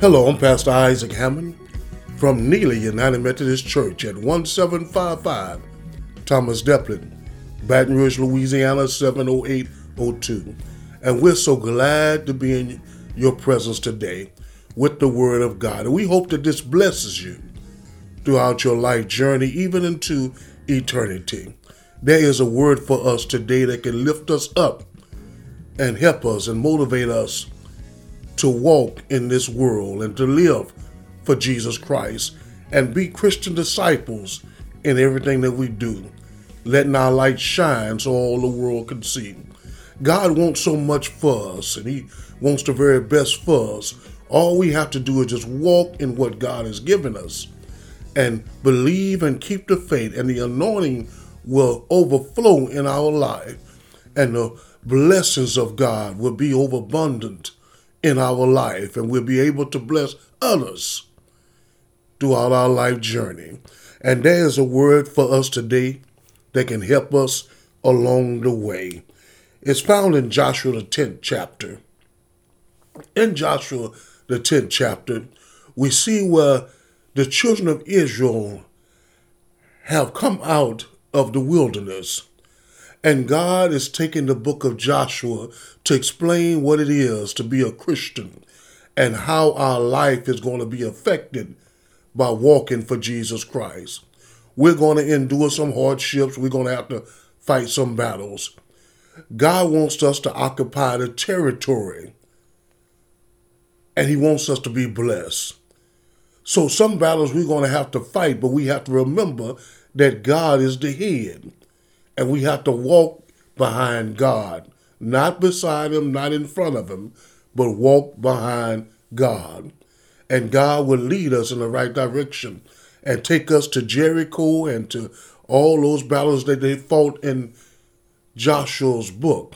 Hello, I'm Pastor Isaac Hammond from Neely United Methodist Church at 1755 Thomas Delpit, Baton Rouge, Louisiana 70802. And we're so glad to be in your presence today with the Word of God. And we hope that this blesses you throughout your life journey, even into eternity. There is a word for us today that can lift us up and help us and motivate us to walk in this world and to live for Jesus Christ and be Christian disciples in everything that we do, letting our light shine so all the world can see. God wants so much for us and He wants the very best for us. All we have to do is just walk in what God has given us and believe and keep the faith, and the anointing will overflow in our life, and the blessings of God will be overabundant in our life, and we'll be able to bless others throughout our life journey. And there is a word for us today that can help us along the way. It's found in Joshua, the 10th chapter. In Joshua, the 10th chapter, we see where the children of Israel have come out of the wilderness. And God is taking the book of Joshua to explain what it is to be a Christian and how our life is going to be affected by walking for Jesus Christ. We're going to endure some hardships. We're going to have to fight some battles. God wants us to occupy the territory and He wants us to be blessed. So, some battles we're going to have to fight, but we have to remember that God is the head and we have to walk behind God, not beside Him, not in front of Him, but walk behind God. And God will lead us in the right direction and take us to Jericho and to all those battles that they fought in Joshua's book.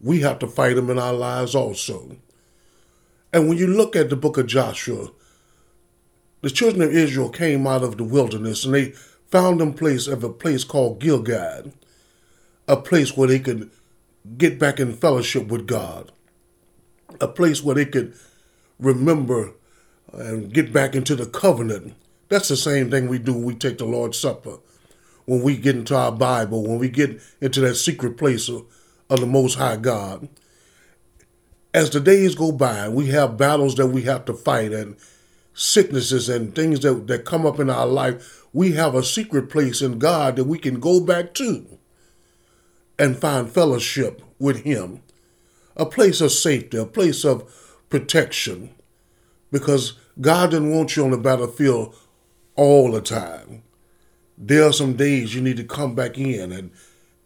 We have to fight them in our lives also. And when you look at the book of Joshua, the children of Israel came out of the wilderness and they found them place of a place called Gilgal a place where they could get back in fellowship with God, a place where they could remember and get back into the covenant. That's the same thing we do when we take the Lord's Supper, when we get into our Bible, when we get into that secret place of, of the Most High God. As the days go by, we have battles that we have to fight and sicknesses and things that, that come up in our life. We have a secret place in God that we can go back to and find fellowship with Him, a place of safety, a place of protection, because God didn't want you on the battlefield all the time. There are some days you need to come back in and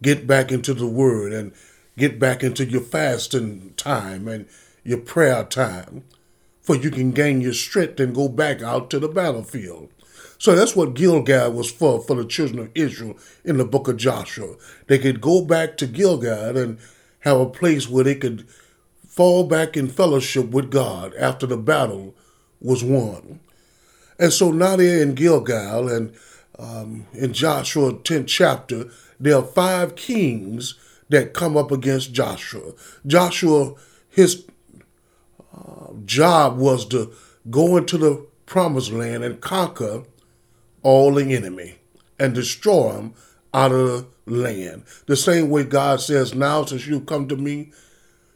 get back into the Word and get back into your fasting time and your prayer time, for you can gain your strength and go back out to the battlefield. So that's what Gilgal was for, for the children of Israel in the book of Joshua. They could go back to Gilgal and have a place where they could fall back in fellowship with God after the battle was won. And so now they're in Gilgal, and um, in Joshua 10th chapter, there are five kings that come up against Joshua. Joshua, his uh, job was to go into the promised land and conquer all the enemy and destroy them out of the land. The same way God says, now since you've come to me,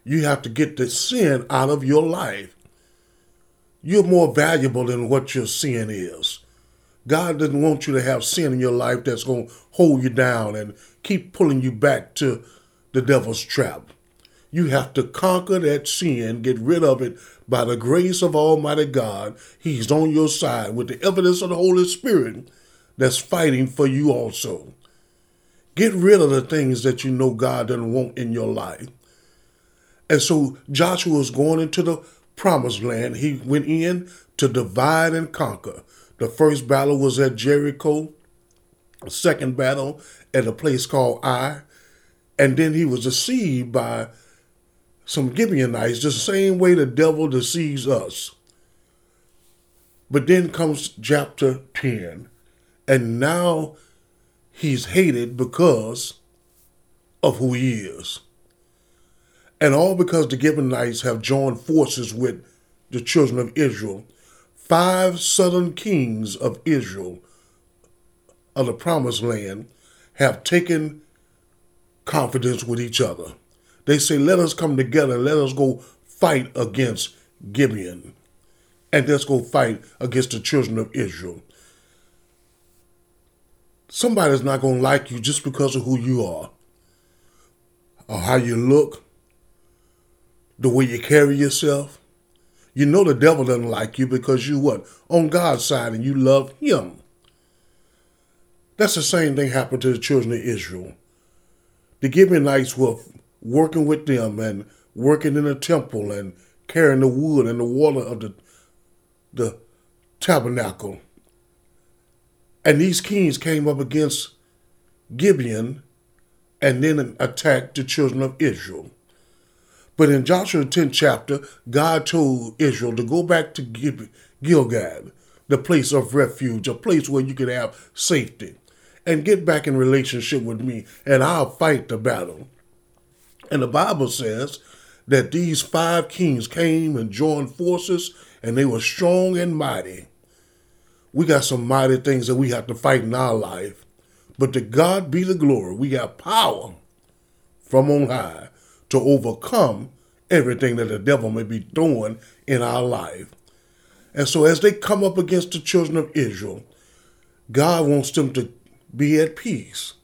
you have to get the sin out of your life. You're more valuable than what your sin is. God doesn't want you to have sin in your life that's going to hold you down and keep pulling you back to the devil's trap. You have to conquer that sin, get rid of it by the grace of Almighty God. He's on your side with the evidence of the Holy Spirit that's fighting for you also. Get rid of the things that you know God doesn't want in your life. And so Joshua was going into the promised land. He went in to divide and conquer. The first battle was at Jericho, the second battle at a place called Ai. And then he was deceived by some Gibeonites, the same way the devil deceives us. But then comes chapter 10, and now he's hated because of who he is. And all because the Gibeonites have joined forces with the children of Israel, five southern kings of Israel of the promised land have taken confidence with each other. They say, let us come together, let us go fight against Gibeon, and let's go fight against the children of Israel. Somebody's not going to like you just because of who you are, or how you look, the way you carry yourself. You know the devil doesn't like you because you what? On God's side and you love him. That's the same thing happened to the children of Israel. The Gibeonites were working with them and working in the temple and carrying the wood and the water of the, the tabernacle. And these kings came up against Gibeon and then attacked the children of Israel. But in Joshua 10th chapter, God told Israel to go back to Gilgal, the place of refuge, a place where you could have safety, and get back in relationship with me, and I'll fight the battle. And the Bible says that these five kings came and joined forces, and they were strong and mighty. We got some mighty things that we have to fight in our life. But to God be the glory. We got power from on high to overcome everything that the devil may be doing in our life. And so, as they come up against the children of Israel, God wants them to be at peace.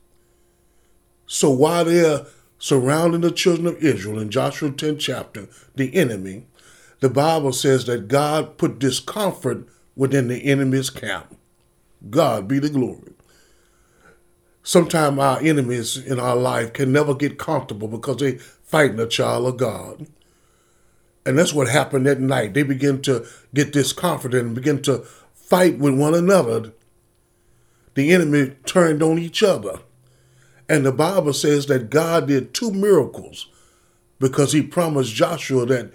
So, while they're surrounding the children of Israel in Joshua 10 chapter, the enemy, the Bible says that God put discomfort within the enemy's camp. God be the glory. Sometimes our enemies in our life can never get comfortable because they fighting a child of God. And that's what happened that night. They begin to get discomforted and begin to fight with one another. The enemy turned on each other. And the Bible says that God did two miracles because he promised Joshua that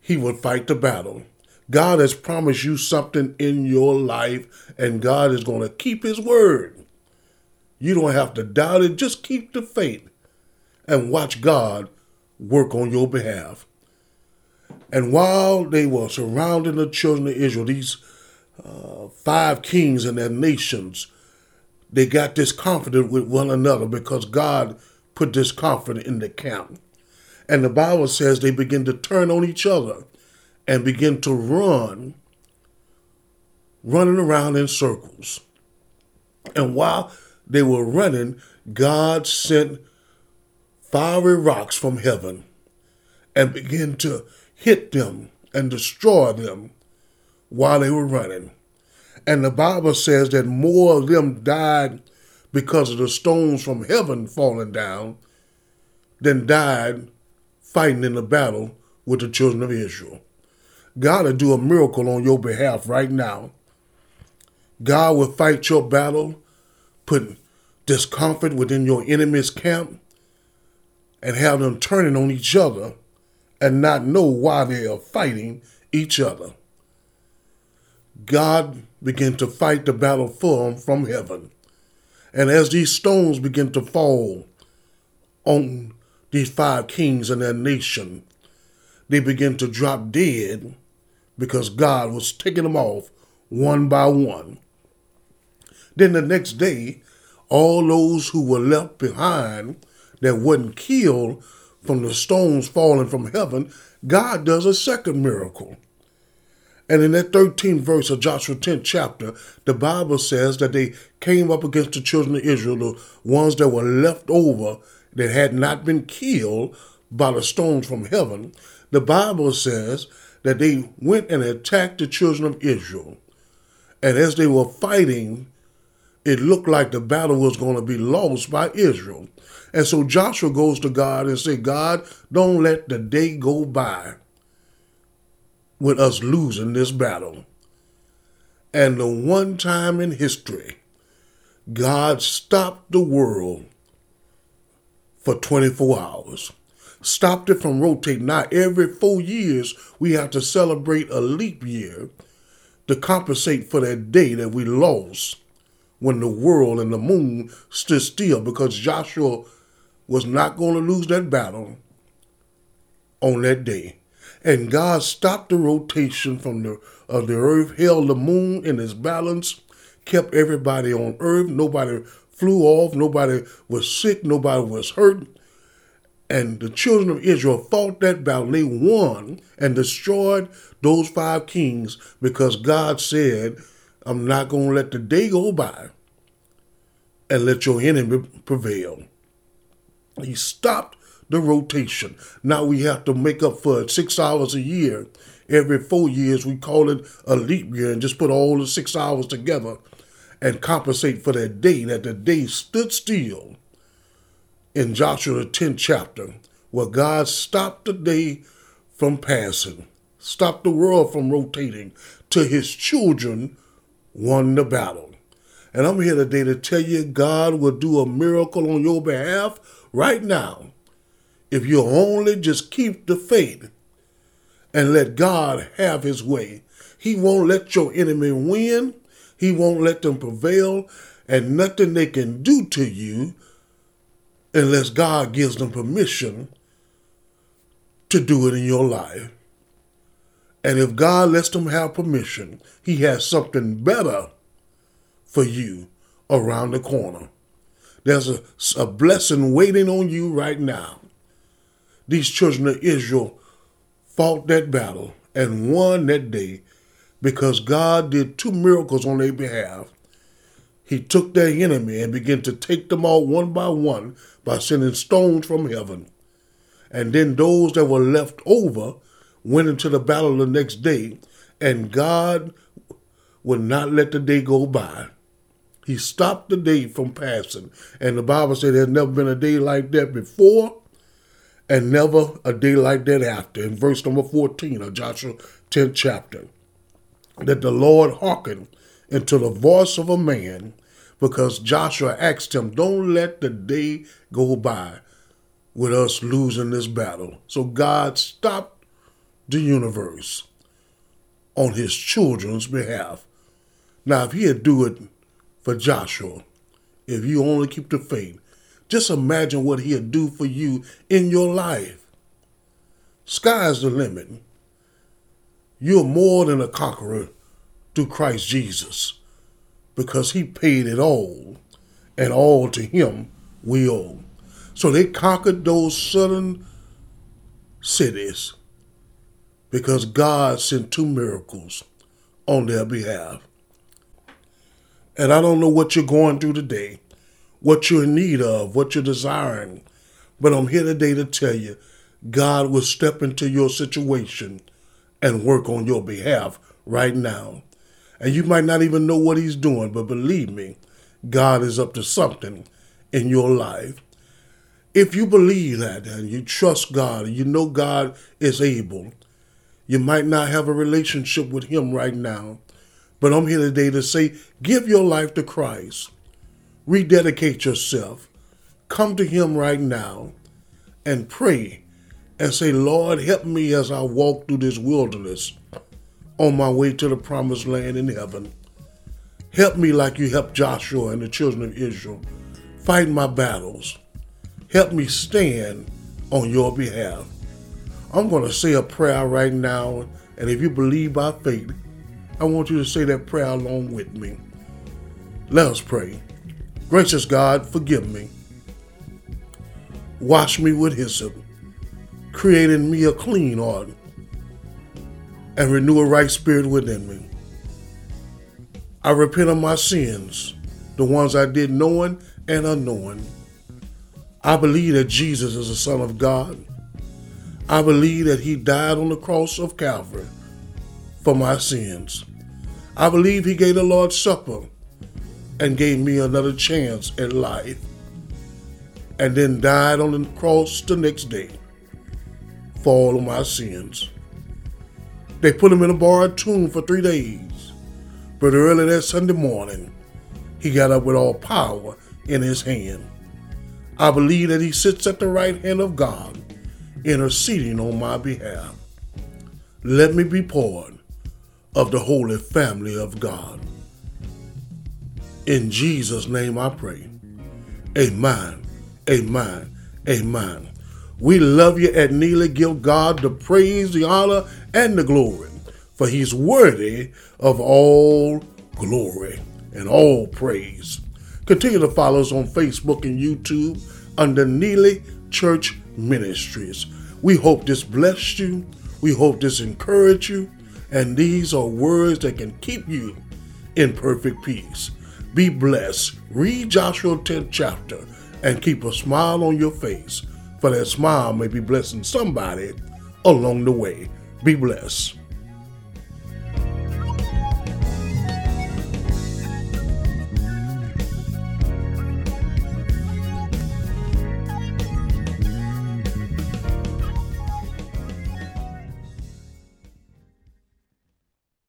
he would fight the battle. God has promised you something in your life, and God is going to keep his word. You don't have to doubt it. Just keep the faith and watch God work on your behalf. And while they were surrounding the children of Israel, these uh, five kings and their nations, they got discomforted with one another because God put discomfort in the camp. And the Bible says they begin to turn on each other and begin to run, running around in circles. And while they were running, God sent fiery rocks from heaven and began to hit them and destroy them while they were running. And the Bible says that more of them died because of the stones from heaven falling down than died fighting in the battle with the children of Israel. God will do a miracle on your behalf right now. God will fight your battle, put discomfort within your enemy's camp, and have them turning on each other and not know why they are fighting each other. God began to fight the battle for them from heaven. And as these stones begin to fall on these five kings and their nation, they begin to drop dead because God was taking them off one by one. Then the next day, all those who were left behind that wasn't killed from the stones falling from heaven, God does a second miracle. And in that 13th verse of Joshua 10th chapter, the Bible says that they came up against the children of Israel, the ones that were left over that had not been killed by the stones from heaven. The Bible says that they went and attacked the children of Israel. And as they were fighting, it looked like the battle was going to be lost by Israel. And so Joshua goes to God and say, God, don't let the day go by with us losing this battle. And the one time in history, God stopped the world for 24 hours. Stopped it from rotating. Now, every four years, we have to celebrate a leap year to compensate for that day that we lost when the world and the moon stood still because Joshua was not going to lose that battle on that day. And God stopped the rotation from the of the earth, held the moon in its balance, kept everybody on earth. Nobody flew off, nobody was sick, nobody was hurt. And the children of Israel fought that battle. They won and destroyed those five kings because God said, I'm not going to let the day go by and let your enemy prevail. He stopped the rotation. Now we have to make up for six hours a year. Every four years, we call it a leap year and just put all the six hours together and compensate for that day, that the day stood still in Joshua the 10th chapter, where God stopped the day from passing, stopped the world from rotating, till his children won the battle. And I'm here today to tell you God will do a miracle on your behalf right now if you only just keep the faith and let God have his way. He won't let your enemy win. He won't let them prevail. And nothing they can do to you unless God gives them permission to do it in your life. And if God lets them have permission, He has something better for you around the corner. There's a, a blessing waiting on you right now. These children of Israel fought that battle and won that day because God did two miracles on their behalf. He took their enemy and began to take them all one by one by sending stones from heaven. And then those that were left over went into the battle the next day, and God would not let the day go by. He stopped the day from passing. And the Bible said there's never been a day like that before and never a day like that after. In verse number 14 of Joshua 10th chapter, that the Lord hearkened unto the voice of a man because Joshua asked him, Don't let the day go by with us losing this battle. So God stopped the universe on his children's behalf. Now, if he'd do it for Joshua, if you only keep the faith, just imagine what he'll do for you in your life. Sky's the limit. You're more than a conqueror through Christ Jesus because he paid it all, and all to him we owe. So they conquered those southern cities because God sent two miracles on their behalf. And I don't know what you're going through today, what you're in need of, what you're desiring, but I'm here today to tell you God will step into your situation and work on your behalf right now. And you might not even know what He's doing, but believe me, God is up to something in your life. If you believe that and you trust God and you know God is able, you might not have a relationship with Him right now, but I'm here today to say give your life to Christ, rededicate yourself, come to Him right now, and pray and say, Lord, help me as I walk through this wilderness on my way to the promised land in heaven. Help me like you helped Joshua and the children of Israel. Fight my battles. Help me stand on your behalf. I'm going to say a prayer right now, and if you believe by faith, I want you to say that prayer along with me. Let us pray. Gracious God, forgive me. Wash me with hyssop, creating me a clean heart and renew a right spirit within me. I repent of my sins, the ones I did knowing and unknowing. I believe that Jesus is the Son of God. I believe that He died on the cross of Calvary for my sins. I believe He gave the Lord's Supper and gave me another chance at life, and then died on the cross the next day for all of my sins. They put him in a borrowed tomb for three days. But early that Sunday morning, he got up with all power in his hand. I believe that he sits at the right hand of God, interceding on my behalf. Let me be part of the holy family of God. In Jesus' name I pray. Amen. Amen. Amen. We love you at Neely. Give God the praise, the honor, and the glory, for he's worthy of all glory and all praise. Continue to follow us on Facebook and YouTube under Neely Church Ministries. We hope this blessed you. We hope this encouraged you. And these are words that can keep you in perfect peace. Be blessed. Read Joshua 10th chapter and keep a smile on your face, for that smile may be blessing somebody along the way. Be blessed.